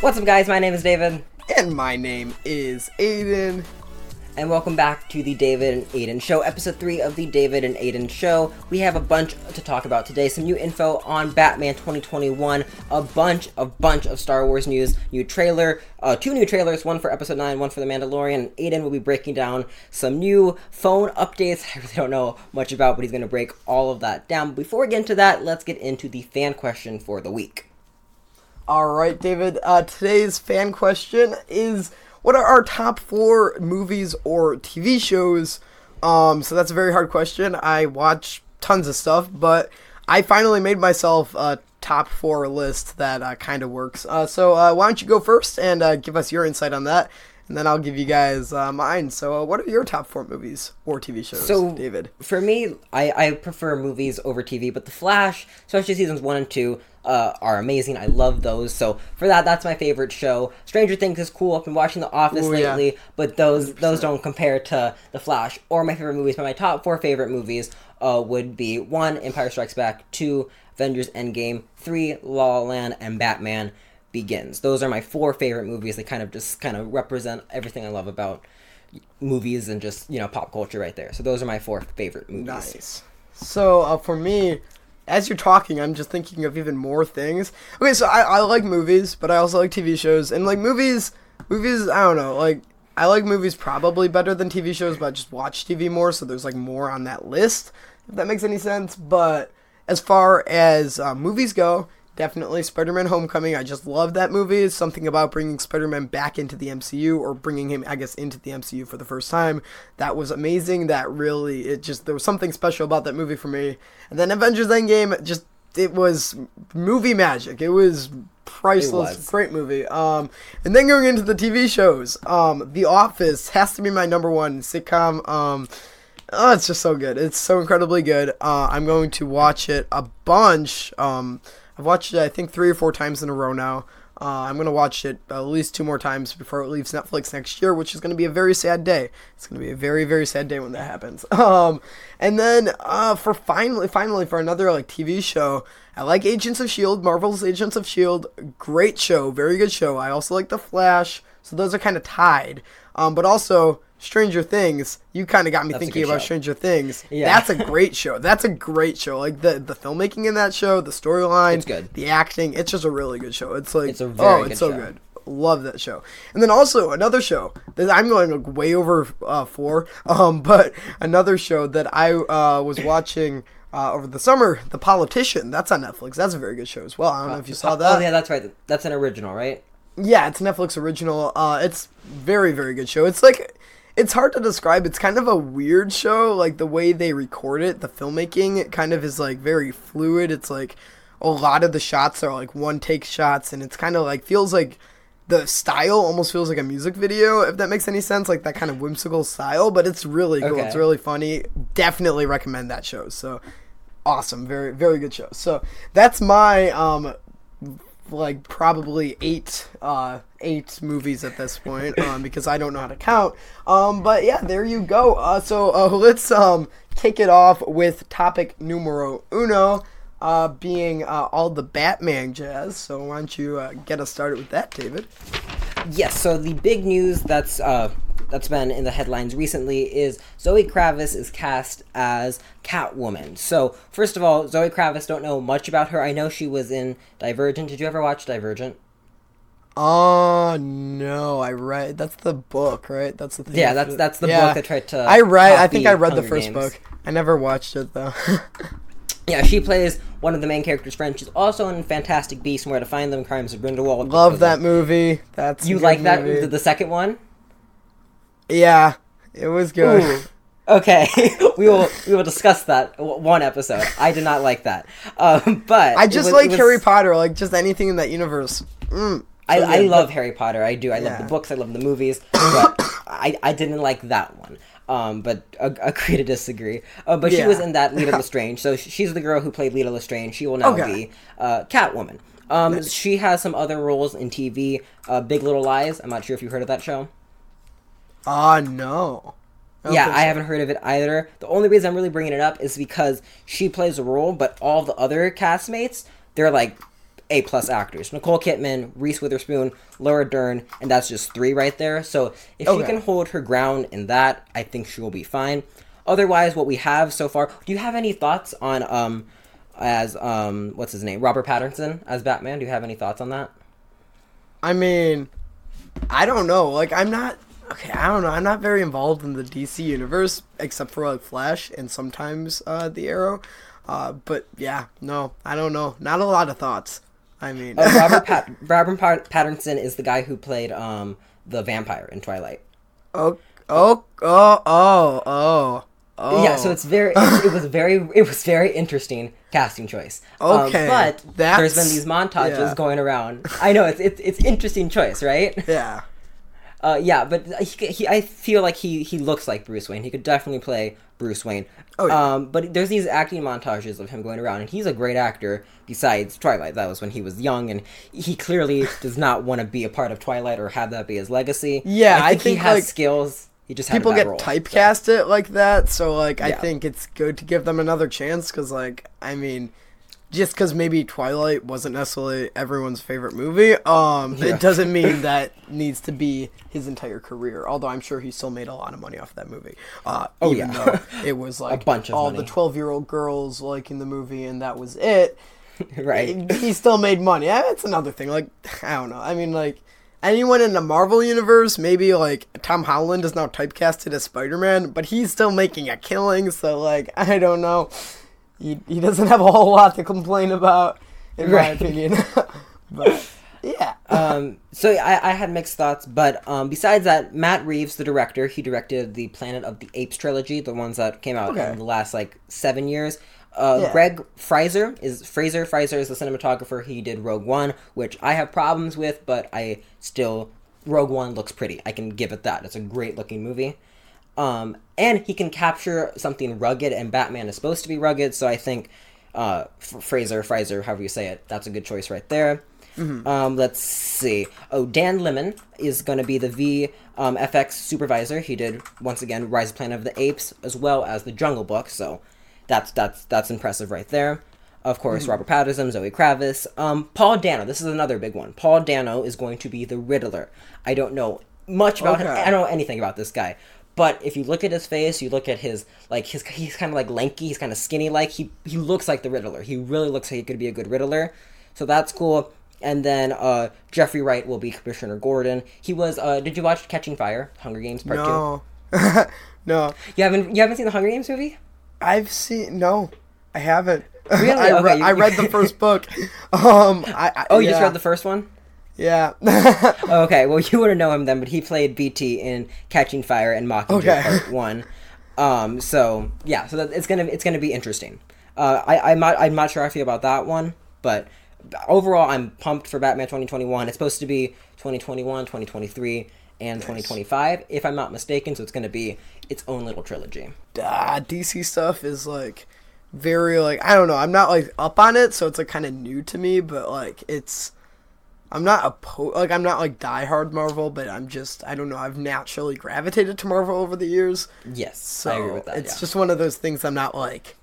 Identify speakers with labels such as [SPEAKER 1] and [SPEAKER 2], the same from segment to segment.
[SPEAKER 1] What's up, guys? My name is David,
[SPEAKER 2] And my name is Aidan.
[SPEAKER 1] and welcome back to the David and Aidan Show, episode 3 of the David and Aidan Show. We have a bunch to talk about today. Some new info on Batman 2021, a bunch, a bunch of Star Wars news, new trailer, uh, two new trailers, one for episode 9, one for The Mandalorian. Aidan will be breaking down some new phone updates I really don't know much about, but he's going to break all of that down. Before we get into that, let's get into the fan question for the week.
[SPEAKER 2] All right, David. Uh, today's fan question is what are our top four movies or TV shows? Um, so that's a very hard question. I watch tons of stuff, but I finally made myself a top four list that uh, kind of works. Uh, so uh, why don't you go first and uh, give us your insight on that? And then I'll give you guys uh, mine. So, uh, what are your top four movies or TV shows,
[SPEAKER 1] So,
[SPEAKER 2] David?
[SPEAKER 1] For me, I, I prefer movies over TV, but The Flash, especially seasons one and two, uh, are amazing. I love those. So for that, that's my favorite show. Stranger Things is cool. I've been watching The Office
[SPEAKER 2] Ooh, yeah.
[SPEAKER 1] lately, but those those don't compare to The Flash or my favorite movies. But my top four favorite movies uh, would be one, Empire Strikes Back, two, Avengers Endgame, three, La La Land, and Batman Begins. Those are my four favorite movies. They kind of just kind of represent everything I love about movies and just you know pop culture right there. So those are my four favorite movies.
[SPEAKER 2] Nice. So uh, for me, as you're talking, I'm just thinking of even more things. Okay, so I, I like movies, but I also like TV shows, and like movies, movies. I don't know, like I like movies probably better than TV shows, but I just watch TV more, so there's like more on that list. If that makes any sense. But as far as uh, movies go. Definitely Spider-Man Homecoming. I just love that movie. It's something about bringing Spider-Man back into the MCU or bringing him I guess into the MCU for the first time. That was amazing. That really it just there was something special about that movie for me. And then Avengers Endgame just it was movie magic. It was priceless.
[SPEAKER 1] was.
[SPEAKER 2] Great movie. Um and then going into the TV shows. Um The Office has to be my number one sitcom. Um Oh, it's just so good. It's so incredibly good. Uh, I'm going to watch it a bunch. Um, I've watched it, I think, three or four times in a row now. Uh, I'm going to watch it at least two more times before it leaves Netflix next year, which is going to be a very sad day. It's going to be a very, very sad day when that happens. Um, and then uh, for finally, finally, for another like TV show, I like Agents of Shield, Marvel's Agents of Shield. Great show, very good show. I also like The Flash, so those are kind of tied. Um, but also Stranger Things, you kind of got me
[SPEAKER 1] That's
[SPEAKER 2] thinking about
[SPEAKER 1] show.
[SPEAKER 2] Stranger Things.
[SPEAKER 1] Yeah.
[SPEAKER 2] That's a great show. That's a great show. Like the the filmmaking in that show, the storyline,
[SPEAKER 1] good.
[SPEAKER 2] the acting. It's just a really good show. It's like
[SPEAKER 1] It's a very
[SPEAKER 2] oh, it's so
[SPEAKER 1] show.
[SPEAKER 2] good. Love that show. And then also another show that I'm going like way over uh, for. Um, but another show that I uh, was watching. Uh, over the summer, The Politician. That's on Netflix. That's a very good show as well. I don't know if you saw that.
[SPEAKER 1] Oh yeah, that's right. That's an original, right?
[SPEAKER 2] Yeah, it's Netflix original. Uh, it's very very good show. It's like it's hard to describe. It's kind of a weird show. Like the way they record it, the filmmaking, it kind of is like very fluid. It's like a lot of the shots are like one take shots, and it's kind of like feels like the style almost feels like a music video. If that makes any sense, like that kind of whimsical style. But it's really cool.
[SPEAKER 1] Okay.
[SPEAKER 2] It's really funny. Definitely recommend that show. So awesome, very very good show. So that's my um like probably eight uh eight movies at this point um because I don't know how to count. Um but yeah there you go. Uh so uh let's um kick it off with topic numero uno uh being uh all the Batman jazz. So why don't you uh, get us started with that David?
[SPEAKER 1] Yes. So the big news that's uh, that's been in the headlines recently is Zoe Kravitz is cast as Catwoman. So first of all, Zoe Kravitz don't know much about her. I know she was in Divergent. Did you ever watch Divergent?
[SPEAKER 2] oh no I read that's the book right that's the thing
[SPEAKER 1] Yeah, that's that's the
[SPEAKER 2] Yeah.
[SPEAKER 1] book that tried to.
[SPEAKER 2] I read I think I read the first
[SPEAKER 1] Games.
[SPEAKER 2] book I never watched it though
[SPEAKER 1] Yeah, she plays one of the main characters' friends. She's also in Fantastic Beasts and Where to Find Them, Crimes of Grindelwald.
[SPEAKER 2] love that movie that's
[SPEAKER 1] You like that?
[SPEAKER 2] movie.
[SPEAKER 1] The, the second one?
[SPEAKER 2] Yeah it was good
[SPEAKER 1] Ooh. Okay, we will we will discuss that one episode. I did not like that, um, but
[SPEAKER 2] I just
[SPEAKER 1] was-
[SPEAKER 2] like
[SPEAKER 1] was-
[SPEAKER 2] Harry Potter, like just anything in that universe. Mm,
[SPEAKER 1] I,
[SPEAKER 2] so
[SPEAKER 1] I love Harry Potter. I do. I love the books. I love the movies. But I, I didn't like that one. Um, but ag- agree to disagree. Uh, but she was in that Leta Lestrange. So she's the girl who played Leta Lestrange. She will now
[SPEAKER 2] Okay.
[SPEAKER 1] be uh, Catwoman. Um, She has some other roles in TV. Uh, Big Little Lies. I'm not sure if you heard of that show.
[SPEAKER 2] Ah, no. don't
[SPEAKER 1] yeah,
[SPEAKER 2] think
[SPEAKER 1] I
[SPEAKER 2] so.
[SPEAKER 1] haven't heard of it either. The only reason I'm really bringing it up is because she plays a role, but all the other castmates, they're like A plus actors: Nicole Kidman, Reese Witherspoon, Laura Dern, and that's just three right there. So if she can hold her ground in that, I think she will be fine. Otherwise, what we have so far. Do you have any thoughts on um, as um, what's his name, Robert Pattinson as Batman? Do you have any thoughts on that?
[SPEAKER 2] I mean, I don't know. Like, I'm not. Okay, I don't know. I'm not very involved in the DC universe, except for like Flash and sometimes uh, the Arrow. Uh, but yeah, no, I don't know. Not a lot of thoughts. I mean,
[SPEAKER 1] Uh, Robert Pat- Robert Pat- Pattinson is the guy who played um the vampire in Twilight.
[SPEAKER 2] oh, oh, oh, oh, oh, oh.
[SPEAKER 1] Yeah, so it's very it, it was very it was very interesting casting choice. Um,
[SPEAKER 2] Okay,
[SPEAKER 1] but there's been these montages
[SPEAKER 2] yeah.
[SPEAKER 1] going around. I know it's it's it's interesting choice, right?
[SPEAKER 2] yeah.
[SPEAKER 1] Uh, yeah, but he, he I feel like he he looks like Bruce Wayne. He could definitely play Bruce Wayne.
[SPEAKER 2] Oh, yeah.
[SPEAKER 1] Um, but there's these acting montages of him going around, and he's a great actor. Besides Twilight, that was when he was young, and he clearly does not want to be a part of Twilight or have that be his legacy.
[SPEAKER 2] Yeah, I
[SPEAKER 1] I think,
[SPEAKER 2] think,
[SPEAKER 1] he has
[SPEAKER 2] like,
[SPEAKER 1] skills. He just
[SPEAKER 2] People get
[SPEAKER 1] role, so.
[SPEAKER 2] typecast it like that, so like I think it's good to give them another chance because like I mean, just because maybe Twilight wasn't necessarily everyone's favorite movie, um,
[SPEAKER 1] Yeah.
[SPEAKER 2] it doesn't mean that needs to be his entire career. Although I'm sure he still made a lot of money off that movie. Uh,
[SPEAKER 1] Oh,
[SPEAKER 2] even
[SPEAKER 1] yeah.
[SPEAKER 2] though it was like a
[SPEAKER 1] bunch of
[SPEAKER 2] all
[SPEAKER 1] money.
[SPEAKER 2] the 12 year old girls liking the movie and that was it.
[SPEAKER 1] right.
[SPEAKER 2] he still made money. Yeah, That's another thing. Like, I don't know. I mean, like, anyone in the Marvel universe, maybe like Tom Holland is now typecasted as Spider Man, but he's still making a killing. So, like, I don't know. He he doesn't have a whole lot to complain about, in my opinion. but yeah.
[SPEAKER 1] um, so I, I had mixed thoughts, but um, besides that, Matt Reeves, the director, he directed the Planet of the Apes trilogy, the ones that came out
[SPEAKER 2] Okay.
[SPEAKER 1] in the last like seven years. Uh,
[SPEAKER 2] Yeah.
[SPEAKER 1] Greig Fraser is Fraser. Fraser is the cinematographer. He did Rogue One, which I have problems with, but I still Rogue One looks pretty. I can give it that. It's a great looking movie. Um, and he can capture something rugged, and Batman is supposed to be rugged, so I think uh, Fraser, Fraser, however you say it, that's a good choice right there. Um, let's see. Oh, Dan Lemmon is going to be the V um, FX supervisor. He did once again Rise of Planet of the Apes as well as the Jungle Book, so that's that's that's impressive right there. Of course, Robert Pattinson, Zoe Kravitz, um, Paul Dano. This is another big one. Paul Dano is going to be the Riddler. I don't know much about him. I don't know anything about this guy. But if you look at his face, you look at his like his he's kind of like lanky, he's kind of skinny like he he looks like the Riddler. He really looks like he could be a good Riddler. So that's cool. And then uh Jeffrey Wright will be Commissioner Gordon. He was uh did you watch Catching Fire? Hunger Games Part 2?
[SPEAKER 2] No. no.
[SPEAKER 1] You haven't you haven't seen the Hunger Games movie?
[SPEAKER 2] I've seen. No. I haven't.
[SPEAKER 1] Really?
[SPEAKER 2] I, re-
[SPEAKER 1] Okay, you-
[SPEAKER 2] I read the first book. Um. I, I,
[SPEAKER 1] Oh, you just read the first one?
[SPEAKER 2] Yeah.
[SPEAKER 1] Okay, well you wouldn't know him then, but he played Beetee in Catching Fire and Mockingjay
[SPEAKER 2] Okay.
[SPEAKER 1] Part One. Um, so yeah, so that, it's gonna it's gonna be interesting. Uh, I I'm not I'm not sure I feel about that one, but overall I'm pumped for Batman 2021. It's supposed to be 2021, 2023, and 2025, if I'm not mistaken. So it's gonna be its own little trilogy.
[SPEAKER 2] uh, DC stuff is like very like I don't know. I'm not like up on it, so it's like kind of new to me. But like it's, I'm not a po- like I'm not like diehard Marvel, but I'm just I don't know. I've naturally gravitated to Marvel over the years,
[SPEAKER 1] Yes,
[SPEAKER 2] so
[SPEAKER 1] I agree with that.
[SPEAKER 2] it's
[SPEAKER 1] yeah.
[SPEAKER 2] just one of those things. I'm not like,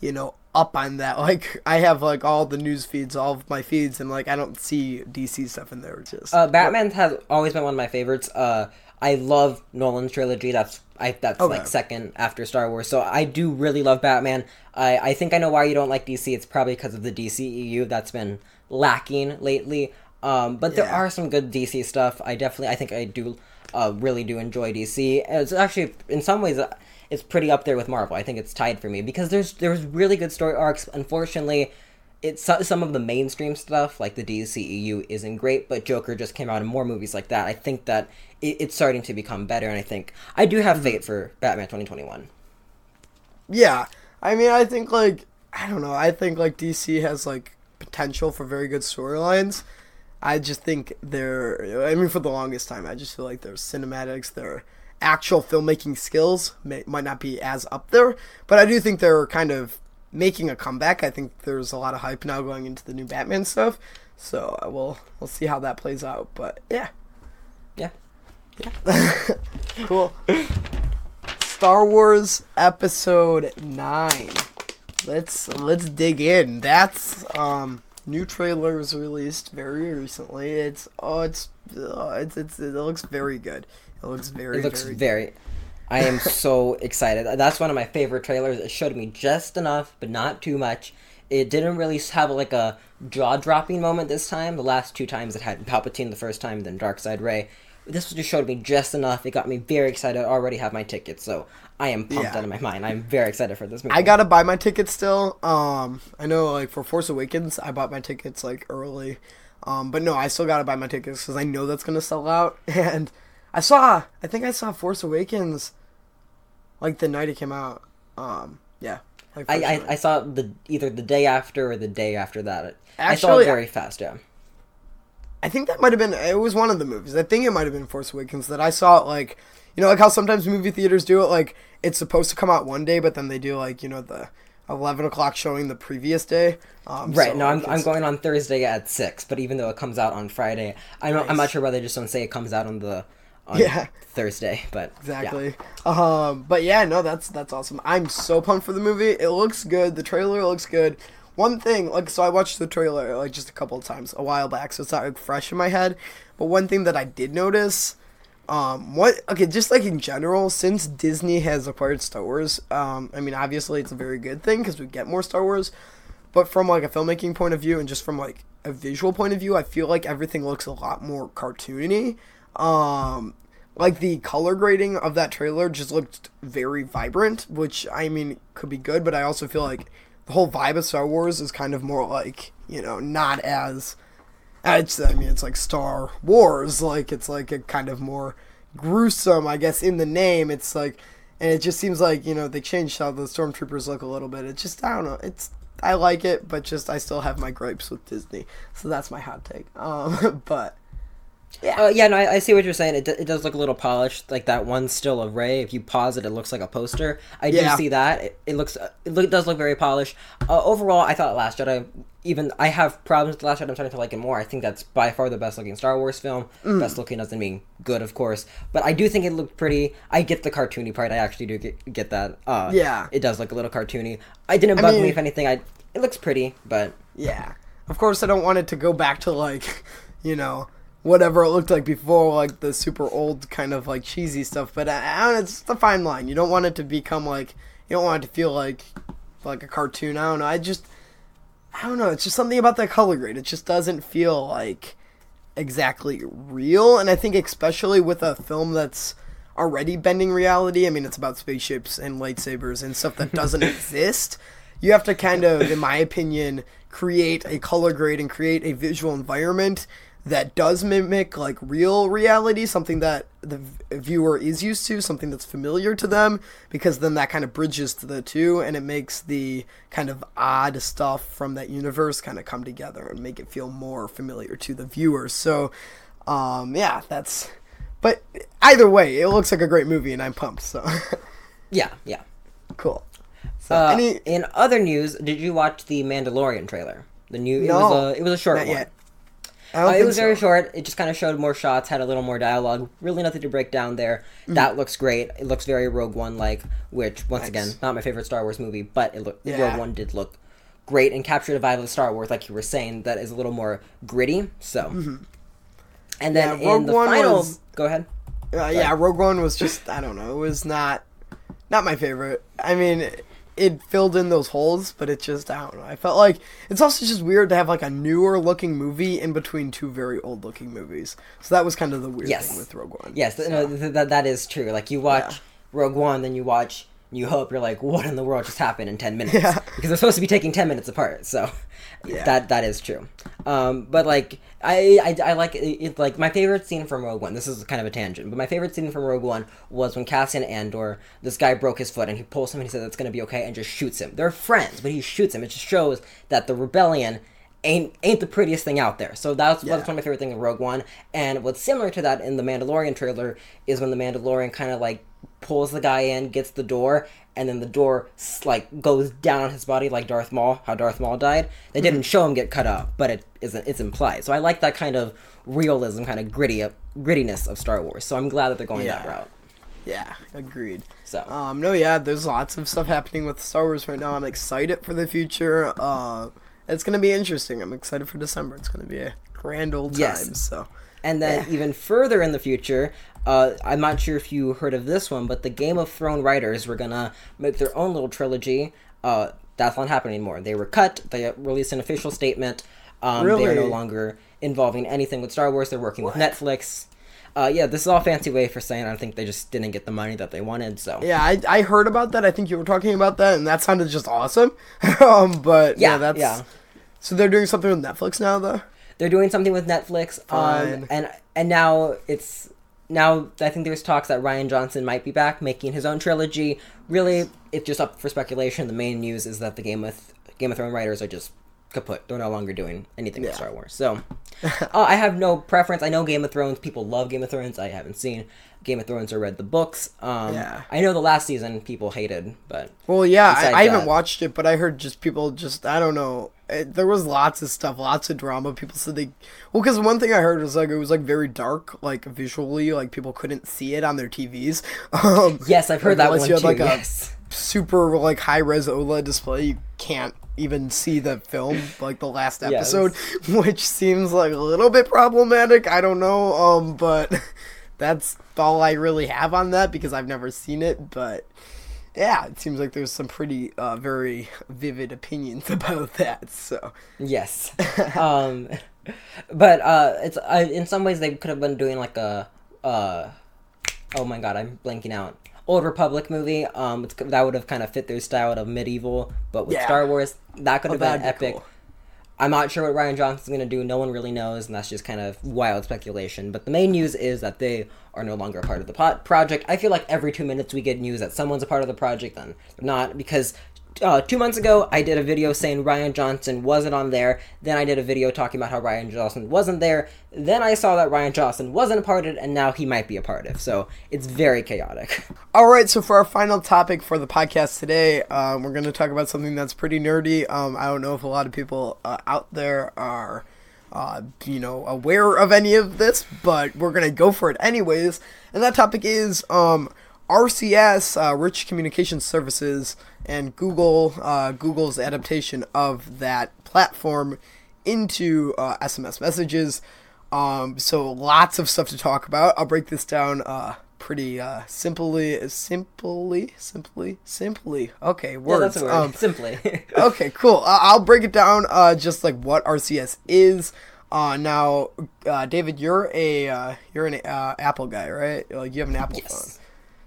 [SPEAKER 2] you know, up on that. Like I have like all the news feeds, all of my feeds, and like I don't see DC stuff in there. It's just
[SPEAKER 1] Uh, Batman has always been one of my favorites. Uh, I love Nolan's trilogy. That's I that's
[SPEAKER 2] Okay.
[SPEAKER 1] like second after Star Wars. So I do really love Batman. I I think I know why you don't like DC. It's probably because of the DCEU that's been lacking lately. Um, but there are some good DC stuff. I definitely I think I do uh, really do enjoy DC. It's actually in some ways uh, it's pretty up there with Marvel. I think it's tied for me because there's there's really good story arcs. Unfortunately, it's some of the mainstream stuff like the DCEU isn't great, but Joker just came out in more movies like that. I think that it, it's starting to become better, and I think I do have faith for Batman 2021.
[SPEAKER 2] Yeah, I mean, I think like I don't know. I think like DC has like potential for very good storylines. I just think they're. I mean, for the longest time, I just feel like their cinematics, their actual filmmaking skills may, might not be as up there. But I do think they're kind of making a comeback. I think there's a lot of hype now going into the new Batman stuff. So uh, we'll we'll see how that plays out. But yeah,
[SPEAKER 1] yeah, Yeah.
[SPEAKER 2] cool. Star Wars Episode Nine. Let's let's dig in. That's um new trailer was released very recently. It's oh, it's oh, it's, it's it looks very good. It looks very.
[SPEAKER 1] It looks
[SPEAKER 2] very.
[SPEAKER 1] very. I am so excited. That's one of my favorite trailers. It showed me just enough, but not too much. It didn't really have like a jaw dropping moment this time. The last two times it had Palpatine the first time, then Dark Side Rey. This just showed me just enough. It got me very excited. I already have my tickets, so I am pumped
[SPEAKER 2] Yeah.
[SPEAKER 1] out of my mind. I'm very excited for this movie.
[SPEAKER 2] I gotta buy my tickets still. Um, I know like for Force Awakens, I bought my tickets like early. Um, but no, I still gotta buy my tickets because I know that's gonna sell out. And I saw, I think I saw Force Awakens, like the night it came out. Um, yeah. Like
[SPEAKER 1] I, I. I saw the either the day after or the day after that. I saw it very fast. Yeah.
[SPEAKER 2] I think that might have been it was one of the movies. I think it might have been Force Awakens that I saw it like you know like how sometimes movie theaters do it like it's supposed to come out one day but then they do like you know the eleven o'clock showing the previous day. Um,
[SPEAKER 1] Right.
[SPEAKER 2] so,
[SPEAKER 1] no, I'm, I'm going on Thursday at six. But even though it comes out on Friday, I'm not, I'm not sure why they just don't say it comes out on the on
[SPEAKER 2] Yeah.
[SPEAKER 1] Thursday. But yeah.
[SPEAKER 2] Exactly. Um, but yeah, no, that's that's awesome. I'm so pumped for the movie. It looks good. The trailer looks good. One thing, like, so I watched the trailer like just a couple of times a while back, so it's not like fresh in my head. But one thing that I did notice, um, what okay, just like in general, since Disney has acquired Star Wars, um, I mean, obviously it's a very good thing because we get more Star Wars. But from like a filmmaking point of view and just from like a visual point of view, I feel like everything looks a lot more cartoony. Um, like the color grading of that trailer just looked very vibrant, which I mean could be good, but I also feel like the whole vibe of Star Wars is kind of more like you know not as it's I mean it's like Star Wars, like it's like a kind of more gruesome, I guess, in the name. It's like, and it just seems like you know they changed how the stormtroopers look a little bit. It's just I don't know. It's I like it, but just I still have my gripes with Disney, so that's my hot take. Um, but
[SPEAKER 1] Uh, yeah, no, I, I see what you're saying. It, d- it does look a little polished, like that one still of Rey. If you pause it, it looks like a poster. I do see that. It, it looks, it look, does look very polished. Uh, overall, I thought Last Jedi. Even I have problems with Last Jedi. I'm starting to like it more. I think that's by far the best looking Star Wars film.
[SPEAKER 2] Mm.
[SPEAKER 1] Best looking doesn't mean good, of course, but I do think it looked pretty. I get the cartoony part. I actually do get, get that. Uh,
[SPEAKER 2] Yeah.
[SPEAKER 1] it does look a little cartoony. I didn't
[SPEAKER 2] I
[SPEAKER 1] bug
[SPEAKER 2] mean-
[SPEAKER 1] me if anything. I it looks pretty, but
[SPEAKER 2] Yeah. Of course, I don't want it to go back to like, you know, whatever it looked like before, like the super old kind of like cheesy stuff. But I, I don't it's the fine line. You don't want it to become like, you don't want it to feel like, like a cartoon. I don't know. I just, I don't know. It's just something about that color grade. It just doesn't feel like exactly real. And I think especially with a film that's already bending reality. I mean, it's about spaceships and lightsabers and stuff that doesn't exist. You have to kind of, in my opinion, create a color grade and create a visual environment that does mimic like real reality, something that the viewer is used to, something that's familiar to them, because then that kind of bridges to the two and it makes the kind of odd stuff from that universe kind of come together and make it feel more familiar to the viewer. So, um, yeah, that's. But either way, it looks like a great movie, and I'm pumped. So,
[SPEAKER 1] yeah, yeah.
[SPEAKER 2] cool. So,
[SPEAKER 1] Uh,
[SPEAKER 2] any
[SPEAKER 1] in other news, did you watch the Mandalorian trailer? The new it
[SPEAKER 2] No,
[SPEAKER 1] was a it was a short one.
[SPEAKER 2] yet. I
[SPEAKER 1] Uh, it was very
[SPEAKER 2] so.
[SPEAKER 1] short. It just kind of showed more shots, had a little more dialogue. Really nothing to break down there.
[SPEAKER 2] Mm.
[SPEAKER 1] That looks great. It looks very Rogue One like, which once
[SPEAKER 2] Nice.
[SPEAKER 1] again, not my favorite Star Wars movie, but it look
[SPEAKER 2] Yeah.
[SPEAKER 1] Rogue One did look great and captured the vibe of Star Wars, like you were saying, that is a little more gritty. So, and then
[SPEAKER 2] Mm-hmm. Yeah, Rogue
[SPEAKER 1] in the
[SPEAKER 2] One
[SPEAKER 1] final,
[SPEAKER 2] was-
[SPEAKER 1] go ahead.
[SPEAKER 2] Uh, yeah, Rogue One was just I don't know. It was not not my favorite. I mean, it, filled in those holes, but it just I don't know. I felt like it's also just weird to have like a newer looking movie in between two very old looking movies. So that was kind of the weird
[SPEAKER 1] Yes.
[SPEAKER 2] thing with Rogue One.
[SPEAKER 1] Yes, th- no, th- th- that is true. Like you watch
[SPEAKER 2] Yeah.
[SPEAKER 1] Rogue One, then you watch New Hope. You're like, what in the world just happened in ten minutes?
[SPEAKER 2] Yeah.
[SPEAKER 1] Because they're supposed to be taking ten minutes apart. So
[SPEAKER 2] Yeah.
[SPEAKER 1] that that is true. Um, but like I, I I like it, it. Like my favorite scene from Rogue One. This is kind of a tangent, but my favorite scene from Rogue One was when Cassian Andor, this guy broke his foot, and he pulls him and he says it's gonna be okay, and just shoots him. They're friends, but he shoots him. It just shows that the rebellion ain't ain't the prettiest thing out there. So that's
[SPEAKER 2] Yeah.
[SPEAKER 1] that's one of my favorite things in Rogue One. And what's similar to that in the Mandalorian trailer is when the Mandalorian kind of like pulls the guy in, gets the door, and then the door like goes down on his body like Darth Maul, how Darth Maul died. They didn't show him get cut up, but it isn't it's implied. So I like that kind of realism, kind of gritty grittiness of Star Wars. So I'm glad that they're going that route.
[SPEAKER 2] Yeah, agreed.
[SPEAKER 1] So
[SPEAKER 2] Um, no, yeah, there's lots of stuff happening with Star Wars right now. I'm excited for the future. Uh, it's gonna be interesting. I'm excited for December. It's gonna be a grand old time.
[SPEAKER 1] Yes.
[SPEAKER 2] So
[SPEAKER 1] And then even further in the future, uh, I'm not sure if you heard of this one, but the Game of Thrones writers were gonna make their own little trilogy. Uh, that's not happening anymore. They were cut. They released an official statement. Um, They are no longer involving anything with Star Wars. They're working with Netflix. Uh, yeah, this is all fancy way for saying I think they just didn't get the money that they wanted. So
[SPEAKER 2] yeah, I, I heard about that. I think you were talking about that, and that sounded just awesome. um, but yeah,
[SPEAKER 1] Yeah,
[SPEAKER 2] that's
[SPEAKER 1] yeah.
[SPEAKER 2] So they're doing something with Netflix now, though.
[SPEAKER 1] they're doing something with Netflix. Um, and and now it's now I think there's talks that Rian Johnson might be back making his own trilogy. Really, it's just up for speculation. The main news is that the Game of Game of Thrones writers are just kaput. They're no longer doing anything with Star Wars. So uh, I have no preference. I know Game of Thrones. People love Game of Thrones. I haven't seen Game of Thrones or read the books. Um,
[SPEAKER 2] Yeah.
[SPEAKER 1] I know the last season people hated, but
[SPEAKER 2] Well, yeah, I, I haven't
[SPEAKER 1] that-
[SPEAKER 2] watched it, but I heard just people just I don't know. It, there was lots of stuff, lots of drama. People said they well, because one thing I heard was like it was like very dark, like visually, like people couldn't see it on their TVs. Um,
[SPEAKER 1] yes, I've heard that one too.
[SPEAKER 2] like, a-
[SPEAKER 1] yes.
[SPEAKER 2] Super like high res OLED display, you can't even see the film, like the last episode, which seems like a little bit problematic. I don't know, um, but that's all I really have on that because I've never seen it. But yeah, it seems like there's some pretty uh, very vivid opinions about that. So
[SPEAKER 1] Yes. um, but uh, it's uh, in some ways they could have been doing like a uh, oh my god, I'm blanking out. Old Republic movie. Um, it's, that would have kind of fit their style of medieval, but with
[SPEAKER 2] Yeah.
[SPEAKER 1] Star Wars, that could
[SPEAKER 2] Oh,
[SPEAKER 1] have been
[SPEAKER 2] that'd be
[SPEAKER 1] epic.
[SPEAKER 2] cool.
[SPEAKER 1] I'm not sure what Rian Johnson's gonna do. No one really knows, and that's just kind of wild speculation. But the main news is that they are no longer a part of the pot project. I feel like every two minutes we get news that someone's a part of the project, then not because. Uh, two months ago, I did a video saying Rian Johnson wasn't on there. Then I did a video talking about how Rian Johnson wasn't there. Then I saw that Rian Johnson wasn't a part of it, and now he might be a part of. So it's very chaotic.
[SPEAKER 2] All right, so for our final topic for the podcast today, um, we're going to talk about something that's pretty nerdy. Um, I don't know if a lot of people uh, out there are, uh, you know, aware of any of this, but we're going to go for it anyways. And that topic is um, RCS, uh, Rich Communication Services, and Google, uh, Google's adaptation of that platform into uh, SMS messages. Um, so lots of stuff to talk about. I'll break this down uh, pretty uh, simply, simply, simply, simply. Okay,
[SPEAKER 1] Yeah,
[SPEAKER 2] words.
[SPEAKER 1] that's a word.
[SPEAKER 2] Um,
[SPEAKER 1] Simply.
[SPEAKER 2] okay, cool. Uh, I'll break it down. Uh, just like what RCS is. Uh, now, uh, David, you're a uh, you're an uh, Apple guy, right? Like you have an Apple phone.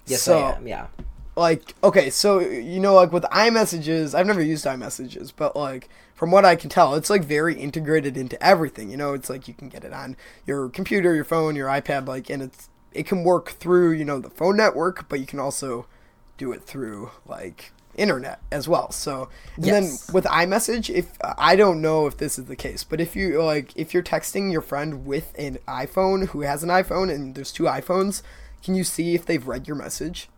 [SPEAKER 1] Yes.
[SPEAKER 2] So-
[SPEAKER 1] I am. Yeah.
[SPEAKER 2] like okay so you know like with imessages i've never used imessages but like from what i can tell it's like very integrated into everything you know it's like you can get it on your computer your phone your ipad like and it's it can work through you know the phone network but you can also do it through like internet as well so and
[SPEAKER 1] Yes.
[SPEAKER 2] then with imessage if i don't know if this is the case but if you like if you're texting your friend with an iphone who has an iphone and there's two iphones can you see if they've read your message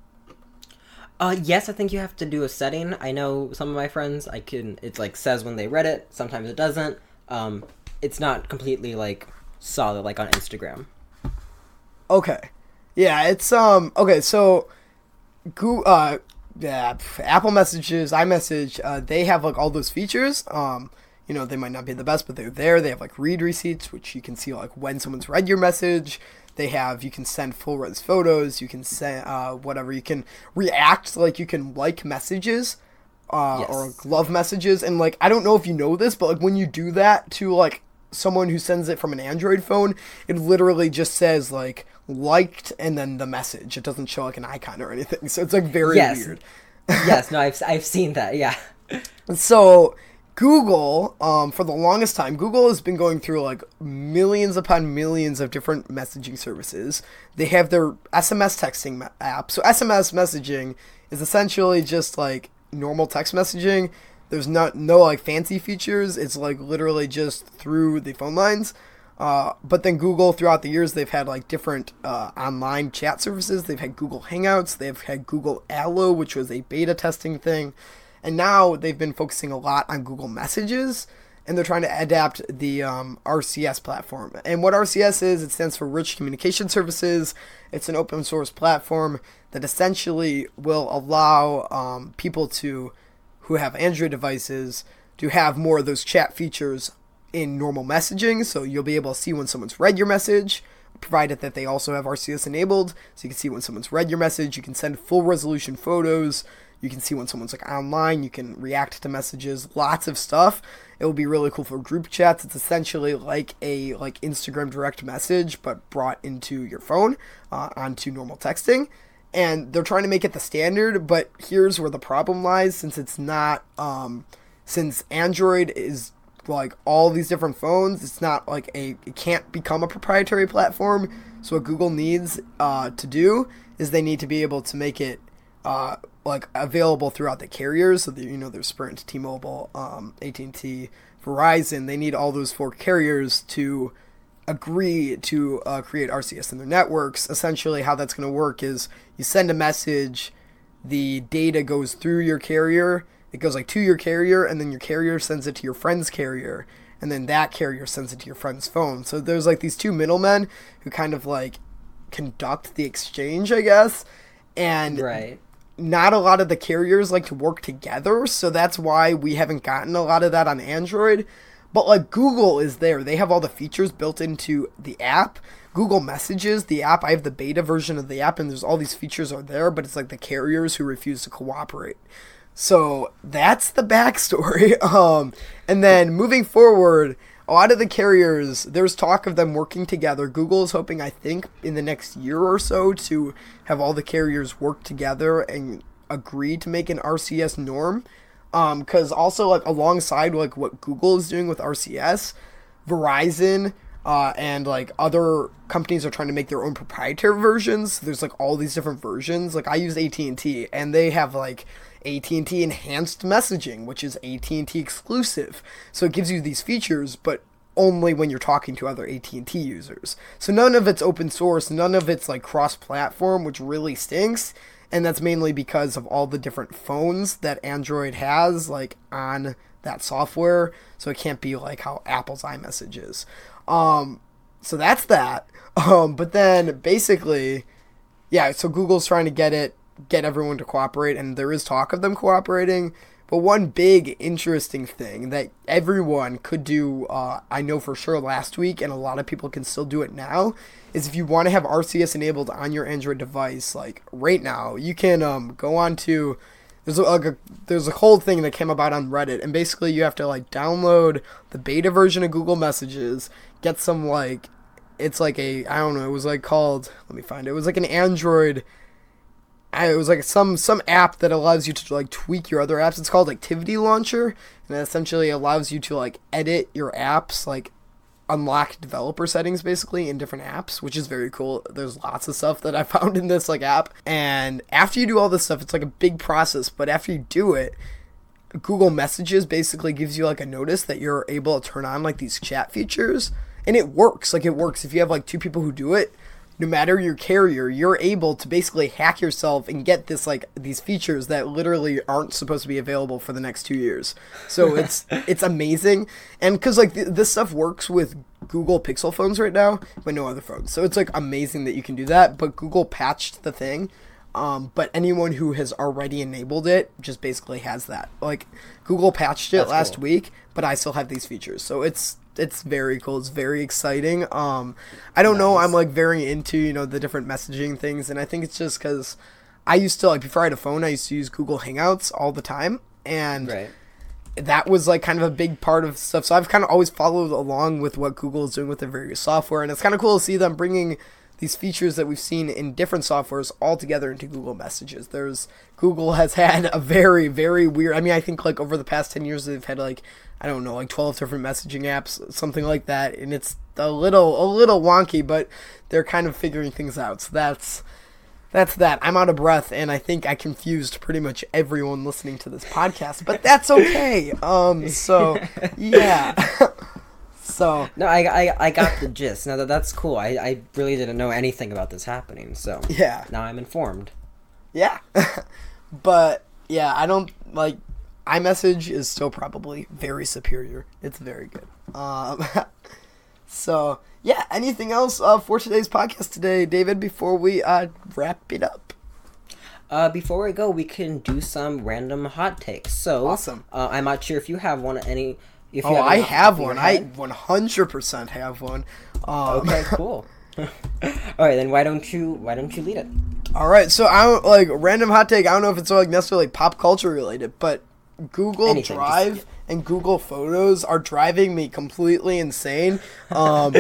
[SPEAKER 1] Uh, yes, I think you have to do a setting. I know some of my friends, I can, it's like says when they read it, sometimes it doesn't. Um, it's not completely like solid like on Instagram.
[SPEAKER 2] Okay. Yeah, it's um okay, so Goo uh yeah, Apple Messages, iMessage, uh they have like all those features. Um you know, they might not be the best, but they're there. They have like read receipts, which you can see like when someone's read your message. They have you can send full res photos, you can send uh whatever, you can react like you can like messages uh or love messages and like I don't know if you know this, but like when you do that to like someone who sends it from an Android phone, it literally just says like liked and then the message. It doesn't show like an icon or anything. So it's like very
[SPEAKER 1] Yes.
[SPEAKER 2] weird.
[SPEAKER 1] yes, no, I've, I've seen that, yeah.
[SPEAKER 2] So Google, um, for the longest time, Google has been going through like millions upon millions of different messaging services. They have their SMS texting app. So SMS messaging is essentially just like normal text messaging. There's not no like fancy features. It's like literally just through the phone lines. Uh, but then Google, throughout the years, they've had like different uh, online chat services. They've had Google Hangouts. They've had Google Allo, which was a beta testing thing. And now they've been focusing a lot on Google Messages, and they're trying to adapt the um, RCS platform. And what RCS is, it stands for Rich Communication Services. It's an open source platform that essentially will allow um, people to who have Android devices to have more of those chat features in normal messaging. So you'll be able to see when someone's read your message, provided that they also have RCS enabled. So you can see when someone's read your message. You can send full resolution photos. You can see when someone's like online. You can react to messages. Lots of stuff. It will be really cool for group chats. It's essentially like a like Instagram direct message, but brought into your phone uh, onto normal texting. And they're trying to make it the standard, but here's where the problem lies. Since it's not, um, since Android is like all these different phones. It's not like a it can't become a proprietary platform. So what Google needs uh, to do is they need to be able to make it uh, like available throughout the carriers. So that, you know, there's Sprint, T-Mobile, um, AT&T, Verizon. They need all those four carriers to agree to uh, create RCS in their networks. Essentially, how that's going to work is you send a message, the data goes through your carrier it goes like to your carrier and then your carrier sends it to your friend's carrier and then that carrier sends it to your friend's phone so there's like these two middlemen who kind of like conduct the exchange i guess and
[SPEAKER 1] right
[SPEAKER 2] not a lot of the carriers like to work together so that's why we haven't gotten a lot of that on android. But like google is there. They have all the features built into the app. Google messages the app i have the beta version of the app and there's all these features are there but it's like the carriers who refuse to cooperate. So that's the backstory. Um, and then moving forward, a lot of the carriers, there's talk of them working together. Google is hoping, I think, in the next year or so to have all the carriers work together and agree to make an RCS norm. Because um, also, like, alongside like what Google is doing with RCS, Verizon uh, and like other companies are trying to make their own proprietary versions. There's like all these different versions. Like I use AT and T, and they have like AT&T enhanced messaging, which is AT&T exclusive. So it gives you these features, but only when you're talking to other AT&T users. So none of it's open source, none of it's like cross-platform, which really stinks. And that's mainly because of all the different phones that Android has like on that software. So it can't be like how Apple's iMessage is. Um, so that's that. Um, but then basically, yeah, so Google's trying to get it get everyone to cooperate, and there is talk of them cooperating. But one big interesting thing that everyone could do, uh, I know for sure last week, and a lot of people can still do it now, is if you want to have RCS enabled on your Android device, like right now, you can um, go on to there's a, a there's a whole thing that came about on Reddit, and basically you have to like download the beta version of Google Messages, get some like it's like a I don't know, it was like called let me find it. It was like an Android it was like some some app that allows you to like tweak your other apps. It's called Activity Launcher, and it essentially allows you to like edit your apps, like unlock developer settings basically in different apps, which is very cool. There's lots of stuff that I found in this like app, and after you do all this stuff, it's like a big process. But after you do it, Google Messages basically gives you like a notice that you're able to turn on like these chat features, and it works. Like it works if you have like two people who do it no matter your carrier, you're able to basically hack yourself and get this like these features that literally aren't supposed to be available for the next two years. So it's it's amazing, and because like th- this stuff works with Google Pixel phones right now, but no other phones. So it's like amazing that you can do that. But Google patched the thing. Um, but anyone who has already enabled it just basically has that. Like Google patched it That's last cool. week, but I still have these features. So it's it's very cool. It's very exciting. Um, I don't nice. know. I'm like very into you know the different messaging things, and I think it's just because I used to like before I had a phone, I used to use Google Hangouts all the time, and right. that was like kind of a big part of stuff. So I've kind of always followed along with what Google is doing with their various software, and it's kind of cool to see them bringing these features that we've seen in different softwares all together into Google Messages. There's Google has had a very very weird. I mean, I think like over the past ten years they've had like I don't know like twelve different messaging apps, something like that, and it's a little a little wonky, but they're kind of figuring things out. So that's that's that. I'm out of breath, and I think I confused pretty much everyone listening to this podcast, but that's okay. Um, so yeah. So
[SPEAKER 1] no, I, I, I got the gist. Now that that's cool. I, I really didn't know anything about this happening. So
[SPEAKER 2] yeah,
[SPEAKER 1] now I'm informed.
[SPEAKER 2] Yeah, but yeah, I don't like iMessage is still probably very superior. It's very good. Um, so yeah, anything else uh, for today's podcast today, David? Before we uh, wrap it up.
[SPEAKER 1] Uh, before we go, we can do some random hot takes. So,
[SPEAKER 2] Awesome.
[SPEAKER 1] Uh, I'm not sure if you have one. Of any? If you
[SPEAKER 2] Oh,
[SPEAKER 1] have
[SPEAKER 2] I have one. I 100% have one. Um,
[SPEAKER 1] Okay, cool. All right, then why don't you why don't you lead it?
[SPEAKER 2] All right, so I don't like random hot take. I don't know if it's like necessarily pop culture related, but Google
[SPEAKER 1] Anything, just-
[SPEAKER 2] Drive and Google Photos are driving me completely insane. Um,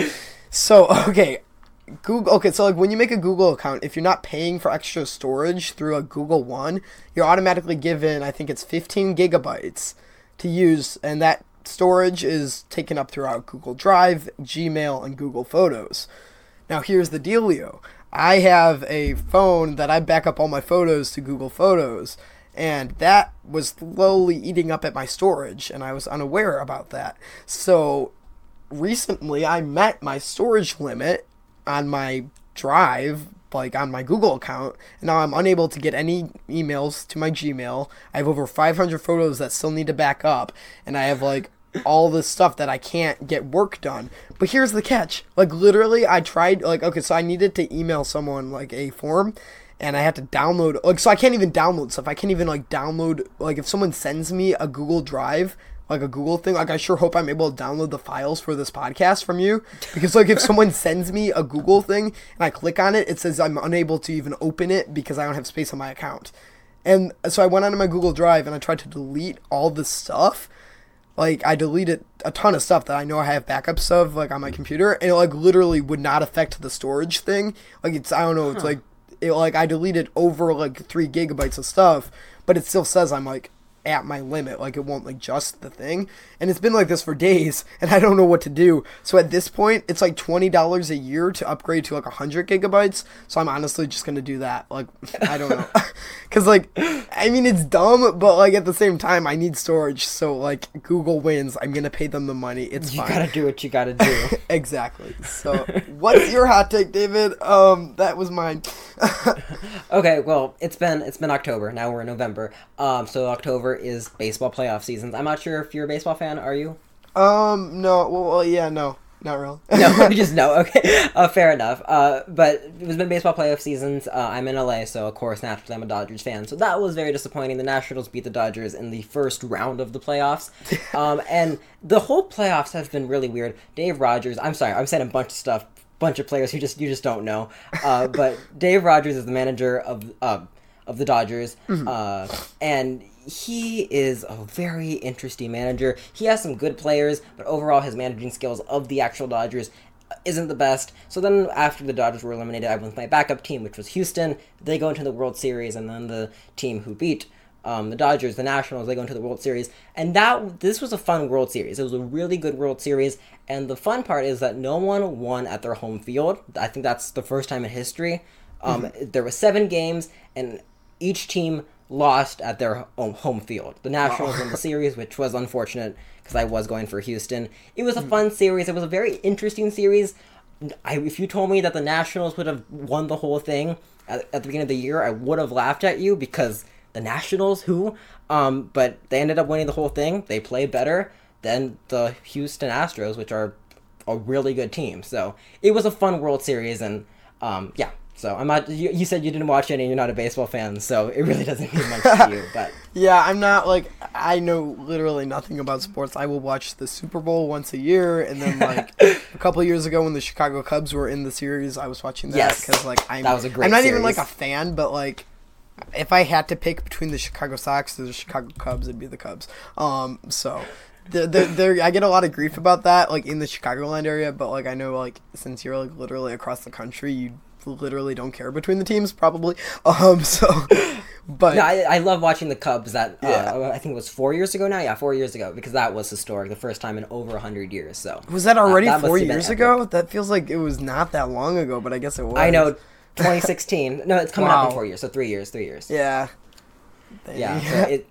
[SPEAKER 2] so okay, Google. Okay, so like when you make a Google account, if you're not paying for extra storage through a Google One, you're automatically given. I think it's 15 gigabytes to use, and that storage is taken up throughout Google Drive, Gmail, and Google Photos. Now here's the dealio. I have a phone that I back up all my photos to Google Photos, and that was slowly eating up at my storage, and I was unaware about that. So recently I met my storage limit on my drive, like on my Google account, and now I'm unable to get any emails to my Gmail. I have over 500 photos that still need to back up, and I have like all this stuff that I can't get work done. But here's the catch. Like literally I tried like okay, so I needed to email someone like a form and I had to download like so I can't even download stuff. I can't even like download like if someone sends me a Google Drive like a Google thing. Like I sure hope I'm able to download the files for this podcast from you because like if someone sends me a Google thing and I click on it, it says I'm unable to even open it because I don't have space on my account. And so I went onto my Google Drive and I tried to delete all this stuff. Like I deleted a ton of stuff that I know I have backups of like on my computer and it like literally would not affect the storage thing. Like it's I don't know, it's like it like I deleted over like 3 gigabytes of stuff, but it still says I'm like at my limit. Like it won't like just the thing. And it's been like this for days and I don't know what to do. So at this point, it's like $20 a year to upgrade to like 100 gigabytes. So I'm honestly just going to do that. Like I don't know. Cuz like I mean it's dumb, but like at the same time I need storage. So like Google wins. I'm going to pay them the money. It's
[SPEAKER 1] You
[SPEAKER 2] fine.
[SPEAKER 1] gotta do what you gotta do.
[SPEAKER 2] exactly. So what's your hot take, David? Um that was mine.
[SPEAKER 1] Okay, well, it's been it's been October. Now we're in November. Um, so October is baseball playoff seasons. I'm not sure if you're a baseball fan. Are you?
[SPEAKER 2] um no, well, well yeah, no. Not real.
[SPEAKER 1] No, just no. Okay, uh, fair enough. Uh, but it's been baseball playoff seasons. Uh, I'm in LA, so of course, naturally, I'm a Dodgers fan. So that was very disappointing. The Nationals beat the Dodgers in the first round of the playoffs, um, and the whole playoffs have been really weird. Dave Rogers. I'm sorry, I'm saying a bunch of stuff. Bunch of players who just you just don't know. Uh, but Dave Rogers is the manager of uh, of the Dodgers, uh, and he is a very interesting manager. He has some good players, but overall, his managing skills of the actual Dodgers isn't the best. So then, after the Dodgers were eliminated, I went with my backup team, which was Houston. They go into the World Series, and then the team who beat um, the Dodgers, the Nationals, they go into the World Series, and that this was a fun World Series. It was a really good World Series, and the fun part is that no one won at their home field. I think that's the first time in history. Um, There were seven games, and each team lost at their home, home field. The Nationals won the series, which was unfortunate because I was going for Houston. It was a fun series. It was a very interesting series. I, if you told me that the Nationals would have won the whole thing at, at the beginning of the year, I would have laughed at you because the Nationals, who? Um, but they ended up winning the whole thing. They played better than the Houston Astros, which are a really good team. So it was a fun World Series, and um, yeah. So I'm not. You, you said you didn't watch any, and you're not a baseball fan, so it really doesn't mean much to you. But
[SPEAKER 2] Yeah, I'm not like I know literally nothing about sports. I will watch the Super Bowl once a year, and then like a couple years ago when the Chicago Cubs were in the series, I was watching that
[SPEAKER 1] Yes.
[SPEAKER 2] because like I'm
[SPEAKER 1] That was a great
[SPEAKER 2] I'm not even like a fan, but like if I had to pick between the Chicago Sox and the Chicago Cubs, it'd be the Cubs. Um, so. There, there, I get a lot of grief about that, like in the Chicagoland area. But like, I know, like since you're like literally across the country, you literally don't care between the teams, probably. Um, so, but
[SPEAKER 1] no, I, I love watching the Cubs. That uh,
[SPEAKER 2] Yeah.
[SPEAKER 1] I think it was four years ago now. Yeah, four years ago because that was historic, the first time in over hundred years. So
[SPEAKER 2] Was that already
[SPEAKER 1] that
[SPEAKER 2] four years ago? That feels like it was not that long ago, but I guess it was.
[SPEAKER 1] I know, 2016. no, it's coming up in four years. So three years, three years.
[SPEAKER 2] Yeah.
[SPEAKER 1] Yeah, so it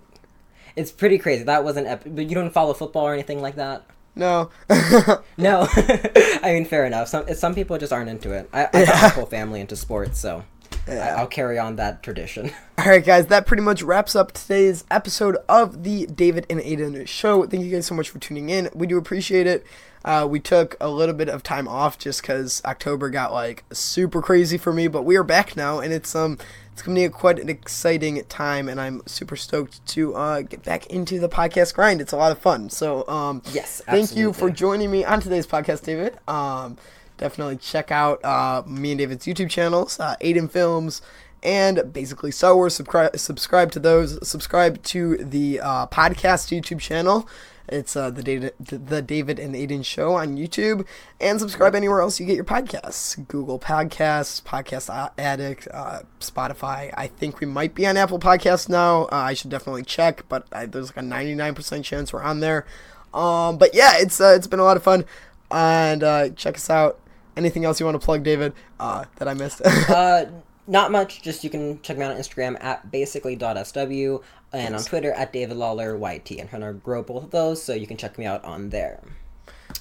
[SPEAKER 1] it's pretty crazy. That wasn't epic. But you don't follow football or anything like that.
[SPEAKER 2] No.
[SPEAKER 1] No, I mean fair enough. Some some people just aren't into it. I, I got my whole family into sports, so
[SPEAKER 2] Yeah.
[SPEAKER 1] I'll carry on that tradition.
[SPEAKER 2] All right, guys, that pretty much wraps up today's episode of the David and Aidan show. Thank you guys so much for tuning in. We do appreciate it. Uh, we took a little bit of time off just because October got like super crazy for me, but we are back now, and it's um it's gonna be quite an exciting time, and I'm super stoked to uh, get back into the podcast grind. It's a lot of fun. So um
[SPEAKER 1] Yes,
[SPEAKER 2] thank you for joining me on today's podcast, David. Um, definitely check out uh, me and David's YouTube channels, uh, Aidan Films, and basically Star Wars. Subscribe, subscribe to those. Subscribe to the uh, podcast YouTube channel. It's uh, the David, the David and Aidan Show on YouTube, and subscribe anywhere else you get your podcasts: Google Podcasts, Podcast Addict, uh, Spotify. I think we might be on Apple Podcasts now. Uh, I should definitely check, but I, there's like a 99% chance we're on there. Um, but yeah, it's uh, it's been a lot of fun, and uh, check us out. Anything else you want to plug, David? Uh, that I missed?
[SPEAKER 1] not much. Just you can check me out on Instagram at basically.sw and on Twitter at David Lawler YT. I'm trying to grow both of those, so you can check me out on there.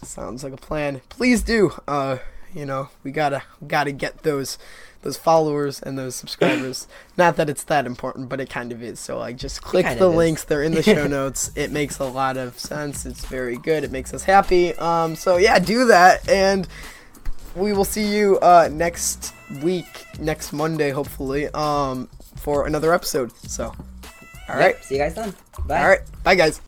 [SPEAKER 2] Sounds like a plan. Please do. Uh, you know, we gotta gotta get those those followers and those subscribers. Not that it's that important, but it kind of is. So like, just click the links. They're in the show notes. It makes a lot of sense. It's very good. It makes us happy. Um, so yeah, do that, and we will see you uh next week, next Monday, hopefully, um, for another episode. So, all right,
[SPEAKER 1] Yep, see you guys then. Bye.
[SPEAKER 2] all right, bye guys.